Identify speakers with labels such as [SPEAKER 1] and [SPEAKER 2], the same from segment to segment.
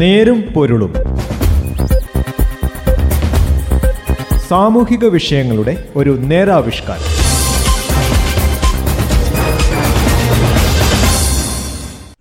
[SPEAKER 1] നേരും പൊരുളും. സാമൂഹിക വിഷയങ്ങളുടെ ഒരു നേരാവിഷ്കാരം.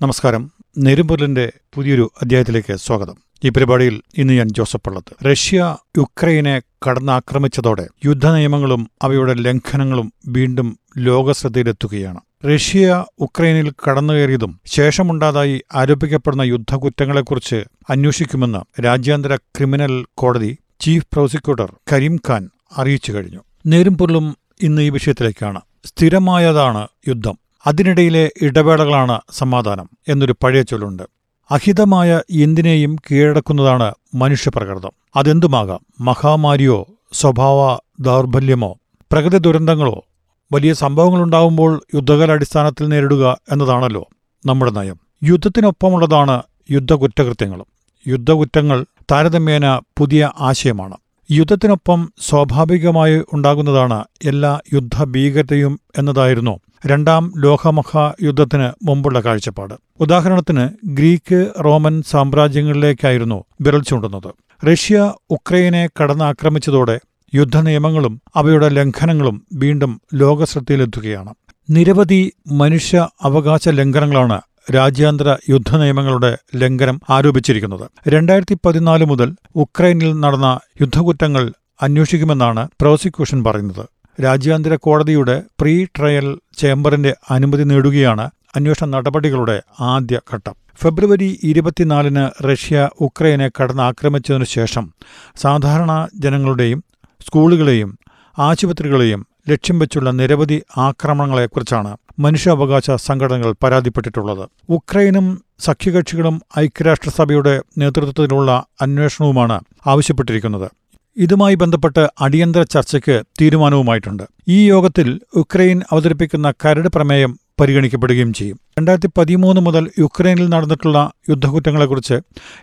[SPEAKER 2] നമസ്കാരം. നെരുമ്പൊരുളിന്റെ പുതിയൊരു അധ്യായത്തിലേക്ക് സ്വാഗതം. ഈ പരിപാടിയിൽ ഇന്ന് ഞാൻ ജോസഫ് പള്ളത്ത്. റഷ്യ യുക്രൈനെ കടന്നാക്രമിച്ചതോടെ യുദ്ധനിയമങ്ങളും അവയുടെ ലംഘനങ്ങളും വീണ്ടും ലോകശ്രദ്ധയിലെത്തുകയാണ്. റഷ്യ ഉക്രൈനിൽ കടന്നുകയറിയതും ശേഷമുണ്ടാതായി ആരോപിക്കപ്പെടുന്ന യുദ്ധകുറ്റങ്ങളെക്കുറിച്ച് അന്വേഷിക്കുമെന്ന് രാജ്യാന്തര ക്രിമിനൽ കോടതി ചീഫ് പ്രോസിക്യൂട്ടർ കരീം ഖാൻ അറിയിച്ചു കഴിഞ്ഞു. നേരും നേരുംപൊരുളും ഇന്ന് ഈ വിഷയത്തിലേക്കാണ്. സ്ഥിരമായതാണ് യുദ്ധം. അതിനിടയിലെ ഇടവേളകളാണ് സമാധാനം എന്നൊരു പഴയ ചൊല്ലുണ്ട്. അഹിതമായ എന്തിനേയും കീഴടക്കുന്നതാണ് മനുഷ്യപ്രകൃതം. അതെന്തുമാകാം? മഹാമാരിയോ സ്വഭാവ ദൗർബല്യമോ പ്രകൃതി ദുരന്തങ്ങളോ? വലിയ സംഭവങ്ങളുണ്ടാവുമ്പോൾ യുദ്ധകാലാടിസ്ഥാനത്തിൽ നേരിടുക എന്നതാണല്ലോ നമ്മുടെ നയം. യുദ്ധത്തിനൊപ്പമുള്ളതാണ് യുദ്ധകുറ്റകൃത്യങ്ങളും. യുദ്ധകുറ്റങ്ങൾ താരതമ്യേന പുതിയ ആശയമാണ്. യുദ്ധത്തിനൊപ്പം സ്വാഭാവികമായി ഉണ്ടാകുന്നതാണ് എല്ലാ യുദ്ധഭീകരതയും എന്നതായിരുന്നു രണ്ടാം ലോകമഹായുദ്ധത്തിന് മുമ്പുള്ള കാഴ്ചപ്പാട്. ഉദാഹരണത്തിന് ഗ്രീക്ക് റോമൻ സാമ്രാജ്യങ്ങളിലേക്കായിരുന്നു വിരൽ ചൂണ്ടുന്നത്. റഷ്യ ഉക്രൈനെ കടന്നാക്രമിച്ചതോടെ യുദ്ധനിയമങ്ങളും അവയുടെ ലംഘനങ്ങളും വീണ്ടും ലോകശ്രദ്ധയിലെത്തുകയാണ്. നിരവധി മനുഷ്യ അവകാശ ലംഘനങ്ങളാണ് രാജ്യാന്തര യുദ്ധനിയമങ്ങളുടെ ലംഘനം ആരോപിച്ചിരിക്കുന്നത്. രണ്ടായിരത്തി പതിനാല് മുതൽ ഉക്രൈനിൽ നടന്ന യുദ്ധകുറ്റങ്ങൾ അന്വേഷിക്കുമെന്നാണ് പ്രോസിക്യൂഷൻ പറയുന്നത്. രാജ്യാന്തര കോടതിയുടെ പ്രീ ട്രയൽ ചേംബറിന്റെ അനുമതി നേടുകയാണ് അന്വേഷണ നടപടികളുടെ ആദ്യ ഘട്ടം. ഫെബ്രുവരി ഇരുപത്തിനാലിന് റഷ്യ ഉക്രൈനെ കടന്നാക്രമിച്ചതിനു ശേഷം സാധാരണ ജനങ്ങളുടെയും സ്കൂളുകളെയും ആശുപത്രികളെയും ലക്ഷ്യം വെച്ചുള്ള നിരവധി ആക്രമണങ്ങളെക്കുറിച്ചാണ് മനുഷ്യാവകാശ സംഘടനകൾ പരാതിപ്പെട്ടിട്ടുള്ളത്. ഉക്രൈനും സഖ്യകക്ഷികളും ഐക്യരാഷ്ട്രസഭയുടെ നേതൃത്വത്തിലുള്ള അന്വേഷണവുമാണ് ആവശ്യപ്പെട്ടിരിക്കുന്നത്. ഇതുമായി ബന്ധപ്പെട്ട് അടിയന്തര ചർച്ചയ്ക്ക് തീരുമാനവുമായിട്ടുണ്ട്. ഈ യോഗത്തിൽ ഉക്രൈൻ അവതരിപ്പിക്കുന്ന കരട് പ്രമേയം പരിഗണിക്കപ്പെടുകയും ചെയ്യും. രണ്ടായിരത്തി പതിമൂന്ന് മുതൽ യുക്രൈനിൽ നടന്നിട്ടുള്ള യുദ്ധകുറ്റങ്ങളെക്കുറിച്ച്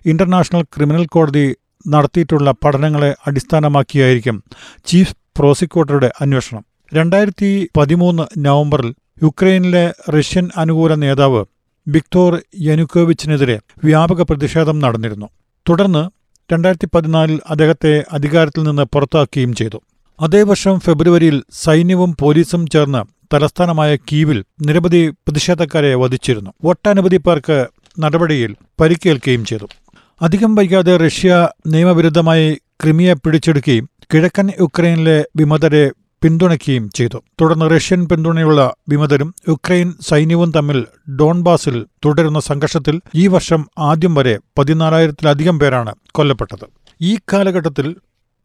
[SPEAKER 2] ഇന്റർനാഷണൽ ക്രിമിനൽ കോടതി നടത്തിയിട്ടുള്ള പഠനങ്ങളെ അടിസ്ഥാനമാക്കിയായിരിക്കും ചീഫ് പ്രോസിക്യൂട്ടറുടെ അന്വേഷണം. രണ്ടായിരത്തി പതിമൂന്ന് നവംബറിൽ യുക്രൈനിലെ റഷ്യൻ അനുകൂല നേതാവ് വിക്ടോർ യനുക്കോവിച്ചിനെതിരെ വ്യാപക പ്രതിഷേധം നടന്നിരുന്നു. തുടർന്ന് രണ്ടായിരത്തി പതിനാലിൽ അദ്ദേഹത്തെ അധികാരത്തിൽ നിന്ന് പുറത്താക്കുകയും ചെയ്തു. അതേ വർഷം ഫെബ്രുവരിയിൽ സൈന്യവും പോലീസും ചേർന്ന് തലസ്ഥാനമായ കീവിൽ നിരവധി പ്രതിഷേധക്കാരെ വധിച്ചിരുന്നു. ഒട്ടനവധി പേർക്ക് നടപടിയിൽ പരിക്കേൽക്കുകയും ചെയ്തു. അധികം വൈകാതെ റഷ്യ നിയമവിരുദ്ധമായി ക്രിമിയ പിടിച്ചെടുക്കുകയും കിഴക്കൻ യുക്രൈനിലെ വിമതരെ പിന്തുണയ്ക്കുകയും ചെയ്തു. തുടർന്ന് റഷ്യൻ പിന്തുണയുള്ള വിമതരും യുക്രൈൻ സൈന്യവും തമ്മിൽ ഡോൺബാസിൽ തുടരുന്ന സംഘർഷത്തിൽ ഈ വർഷം ആദ്യം വരെ പതിനാലായിരത്തിലധികം പേരാണ് കൊല്ലപ്പെട്ടത്. ഈ കാലഘട്ടത്തിൽ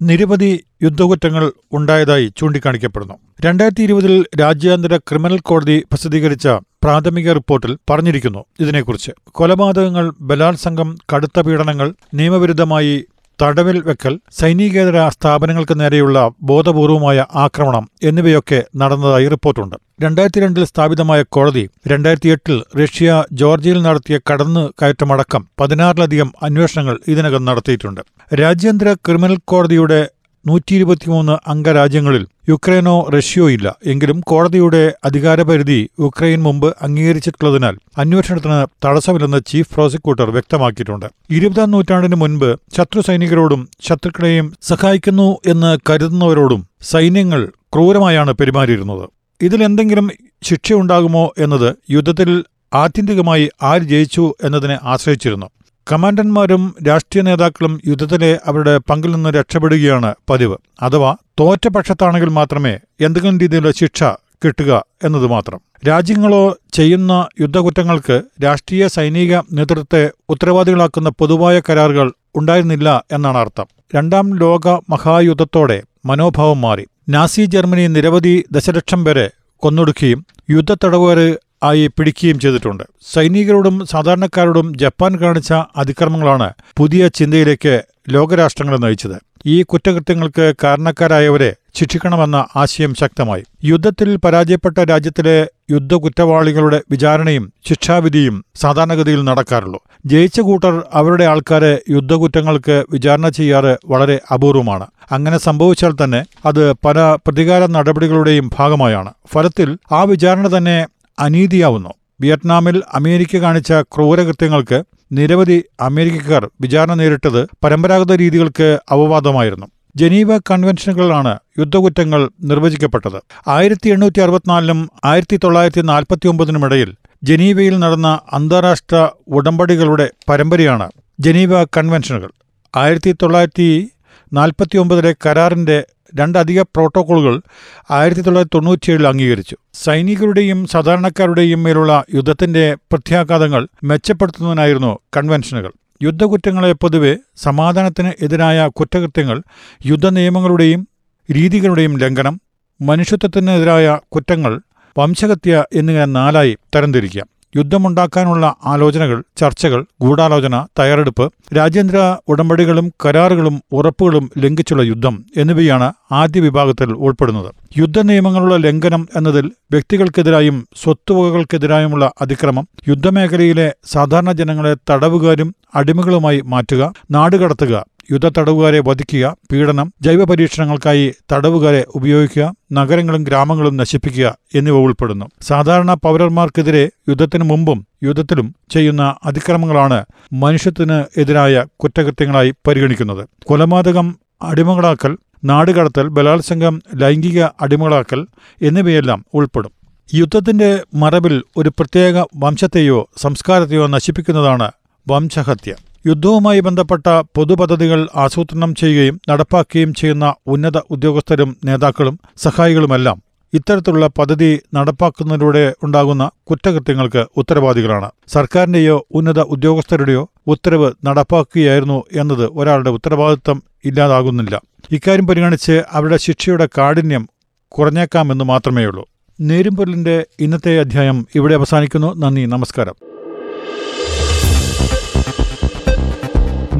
[SPEAKER 2] നിരവധി യുദ്ധകുറ്റങ്ങൾ ഉണ്ടായതായി ചൂണ്ടിക്കാണിക്കപ്പെടുന്നു. രണ്ടായിരത്തി ഇരുപതിൽ രാജ്യാന്തര ക്രിമിനൽ കോടതി പ്രസിദ്ധീകരിച്ച പ്രാഥമിക റിപ്പോർട്ടിൽ പറഞ്ഞിരിക്കുന്നു ഇതിനെക്കുറിച്ച്. കൊലപാതകങ്ങൾ ബലാത്സംഗം കടുത്ത പീഡനങ്ങൾ നിയമവിരുദ്ധമായി തടവിൽ വെക്കൽ സൈനികേതര സ്ഥാപനങ്ങൾക്ക് നേരെയുള്ള ബോധപൂർവമായ ആക്രമണം എന്നിവയൊക്കെ നടന്നതായി റിപ്പോർട്ടുണ്ട്. രണ്ടായിരത്തി രണ്ടിൽ സ്ഥാപിതമായ കോടതി രണ്ടായിരത്തി എട്ടിൽ റഷ്യ ജോർജിയയിൽ നടത്തിയ കടന്നു കയറ്റമടക്കം പതിനാറിലധികം അന്വേഷണങ്ങൾ ഇതിനകം നടത്തിയിട്ടുണ്ട്. രാജ്യാന്തര ക്രിമിനൽ കോടതിയുടെ നൂറ്റി ഇരുപത്തിമൂന്ന് അംഗരാജ്യങ്ങളിൽ യുക്രൈനോ റഷ്യയോ ഇല്ല. എങ്കിലും കോടതിയുടെ അധികാരപരിധി യുക്രൈൻ മുമ്പ് അംഗീകരിച്ചിട്ടുള്ളതിനാൽ അന്വേഷണത്തിന് തടസ്സമില്ലെന്ന് ചീഫ് പ്രോസിക്യൂട്ടർ വ്യക്തമാക്കിയിട്ടുണ്ട്. ഇരുപതാം നൂറ്റാണ്ടിന് മുൻപ് ശത്രു സൈനികരോടും ശത്രുക്കളെയും സഹായിക്കുന്നു എന്ന് കരുതുന്നവരോടും സൈന്യങ്ങൾ ക്രൂരമായാണ് പെരുമാറിയിരുന്നത്. ഇതിലെന്തെങ്കിലും ശിക്ഷയുണ്ടാകുമോ എന്നത് യുദ്ധത്തിൽ ആത്യന്തികമായി ആര് ജയിച്ചു എന്നതിനെ ആശ്രയിച്ചിരുന്നു. കമാൻഡന്മാരും രാഷ്ട്രീയ നേതാക്കളും യുദ്ധത്തിലെ അവരുടെ പങ്കിൽ നിന്ന് രക്ഷപ്പെടുകയാണ് പതിവ്. അഥവാ തോറ്റ പക്ഷത്താണെങ്കിൽ മാത്രമേ എന്തെങ്കിലും രീതിയിലുള്ള ശിക്ഷ കിട്ടുക എന്നത് മാത്രം. രാജ്യങ്ങളോ ചെയ്യുന്ന യുദ്ധകുറ്റങ്ങൾക്ക് രാഷ്ട്രീയ സൈനിക നേതൃത്വത്തെ ഉത്തരവാദികളാക്കുന്ന പൊതുവായ കരാറുകൾ ഉണ്ടായിരുന്നില്ല എന്നാണ് അർത്ഥം. രണ്ടാം ലോക മഹായുദ്ധത്തോടെ മനോഭാവം മാറി. നാസി ജർമ്മനി നിരവധി ദശലക്ഷം പേരെ കൊന്നൊടുക്കുകയും യുദ്ധത്തടവുകാരെ ആയി പിടിക്കുകയും ചെയ്തിട്ടുണ്ട്. സൈനികരോടും സാധാരണക്കാരോടും ജപ്പാൻ കാണിച്ച അതിക്രമങ്ങളാണ് പുതിയ ചിന്തയിലേക്ക് ലോകരാഷ്ട്രങ്ങളെ നയിച്ചത്. ഈ കുറ്റകൃത്യങ്ങൾക്ക് കാരണക്കാരായവരെ ശിക്ഷിക്കണമെന്ന ആശയം ശക്തമായി. യുദ്ധത്തിൽ പരാജയപ്പെട്ട രാജ്യത്തിലെ യുദ്ധ കുറ്റവാളികളുടെ വിചാരണയും ശിക്ഷാവിധിയും സാധാരണഗതിയിൽ നടക്കാറുള്ളൂ. ജയിച്ച കൂട്ടർ അവരുടെ ആൾക്കാരെ യുദ്ധകുറ്റങ്ങൾക്ക് വിചാരണ ചെയ്യാറ് വളരെ അപൂർവമാണ്. അങ്ങനെ സംഭവിച്ചാൽ തന്നെ അത് പല പ്രതികാര നടപടികളുടെയും ഭാഗമായാണ്. ഫലത്തിൽ ആ വിചാരണ തന്നെ അനീതിയാവുന്നു. വിയറ്റ്നാമിൽ അമേരിക്ക കാണിച്ച ക്രൂരകൃത്യങ്ങൾക്ക് നിരവധി അമേരിക്കക്കാർ വിചാരണ നേരിട്ടത് പരമ്പരാഗത രീതികൾക്ക് അവവാദമായിരുന്നു ജനീവ കൺവെൻഷനുകളിലാണ് യുദ്ധകുറ്റങ്ങൾ നിർവചിക്കപ്പെട്ടത്. ആയിരത്തി എണ്ണൂറ്റി അറുപത്തിനാലിനും ആയിരത്തി തൊള്ളായിരത്തി നാൽപ്പത്തി ഒമ്പതിനുമിടയിൽ ജനീവയിൽ നടന്ന അന്താരാഷ്ട്ര ഉടമ്പടികളുടെ പരമ്പരയാണ് ജനീവ കൺവെൻഷനുകൾ. ആയിരത്തി തൊള്ളായിരത്തി നാൽപ്പത്തി ഒമ്പതിലെ കരാറിന്റെ രണ്ടധിക പ്രോട്ടോക്കോളുകൾ ആയിരത്തി തൊള്ളായിരത്തി തൊണ്ണൂറ്റിയേഴിൽ അംഗീകരിച്ചു. സൈനികരുടെയും സാധാരണക്കാരുടെയും മേലുള്ള യുദ്ധത്തിന്റെ പ്രത്യാഘാതങ്ങൾ മെച്ചപ്പെടുത്തുന്നതിനായിരുന്നു കൺവെൻഷനുകൾ. യുദ്ധകുറ്റങ്ങളെ പൊതുവെ സമാധാനത്തിന് എതിരായ കുറ്റകൃത്യങ്ങൾ യുദ്ധനിയമങ്ങളുടെയും രീതികളുടെയും ലംഘനം മനുഷ്യത്വത്തിനെതിരായ കുറ്റങ്ങൾ വംശഹത്യ എന്നിങ്ങനെ നാലായി തരംതിരിക്കാം. യുദ്ധമുണ്ടാക്കാനുള്ള ആലോചനകൾ ചർച്ചകൾ ഗൂഢാലോചന തയ്യാറെടുപ്പ് രാജ്യാന്തര ഉടമ്പടികളും കരാറുകളും ഉറപ്പുകളും ലംഘിച്ചുള്ള യുദ്ധം എന്നിവയാണ് ആദ്യ വിഭാഗത്തിൽ ഉൾപ്പെടുന്നത്. യുദ്ധനിയമങ്ങളുടെ ലംഘനം എന്നതിൽ വ്യക്തികൾക്കെതിരായും സ്വത്തുവകകൾക്കെതിരായുമുള്ള അതിക്രമം യുദ്ധമേഖലയിലെ സാധാരണ ജനങ്ങളെ തടവുകാരും അടിമകളുമായി മാറ്റുക നാടുകടത്തുക യുദ്ധ തടവുകാരെ വധിക്കുക പീഡനം ജൈവ പരീക്ഷണങ്ങൾക്കായി തടവുകാരെ ഉപയോഗിക്കുക നഗരങ്ങളും ഗ്രാമങ്ങളും നശിപ്പിക്കുക എന്നിവ ഉൾപ്പെടുന്നു. സാധാരണ പൗരന്മാർക്കെതിരെ യുദ്ധത്തിനു മുമ്പും യുദ്ധത്തിലും ചെയ്യുന്ന അതിക്രമങ്ങളാണ് മനുഷ്യത്തിന് എതിരായ കുറ്റകൃത്യങ്ങളായി പരിഗണിക്കുന്നത്. കൊലപാതകം അടിമകളാക്കൽ നാടുകടത്തൽ ബലാത്സംഗം ലൈംഗിക അടിമകളാക്കൽ എന്നിവയെല്ലാം ഉൾപ്പെടും. യുദ്ധത്തിന്റെ മറവിൽ ഒരു പ്രത്യേക വംശത്തെയോ സംസ്കാരത്തെയോ നശിപ്പിക്കുന്നതാണ് വംശഹത്യ. യുദ്ധവുമായി ബന്ധപ്പെട്ട പൊതുപദ്ധതികൾ ആസൂത്രണം ചെയ്യുകയും നടപ്പാക്കുകയും ചെയ്യുന്ന ഉന്നത ഉദ്യോഗസ്ഥരും നേതാക്കളും സഹായികളുമെല്ലാം ഇത്തരത്തിലുള്ള പദ്ധതി നടപ്പാക്കുന്നതിലൂടെ ഉണ്ടാകുന്ന കുറ്റകൃത്യങ്ങൾക്ക് ഉത്തരവാദികളാണ്. സർക്കാരിന്റെയോ ഉന്നത ഉദ്യോഗസ്ഥരുടെയോ ഉത്തരവ് നടപ്പാക്കുകയായിരുന്നു എന്നത് ഒരാളുടെ ഉത്തരവാദിത്തം ഇല്ലാതാകുന്നില്ല. ഇക്കാര്യം പരിഗണിച്ച് അവരുടെ ശിക്ഷയുടെ കാഠിന്യം കുറഞ്ഞേക്കാമെന്ന് മാത്രമേയുള്ളൂ. നേരുംപൊരുളിന്റെ ഇന്നത്തെ അധ്യായം ഇവിടെ അവസാനിക്കുന്നു. നന്ദി നമസ്കാരം.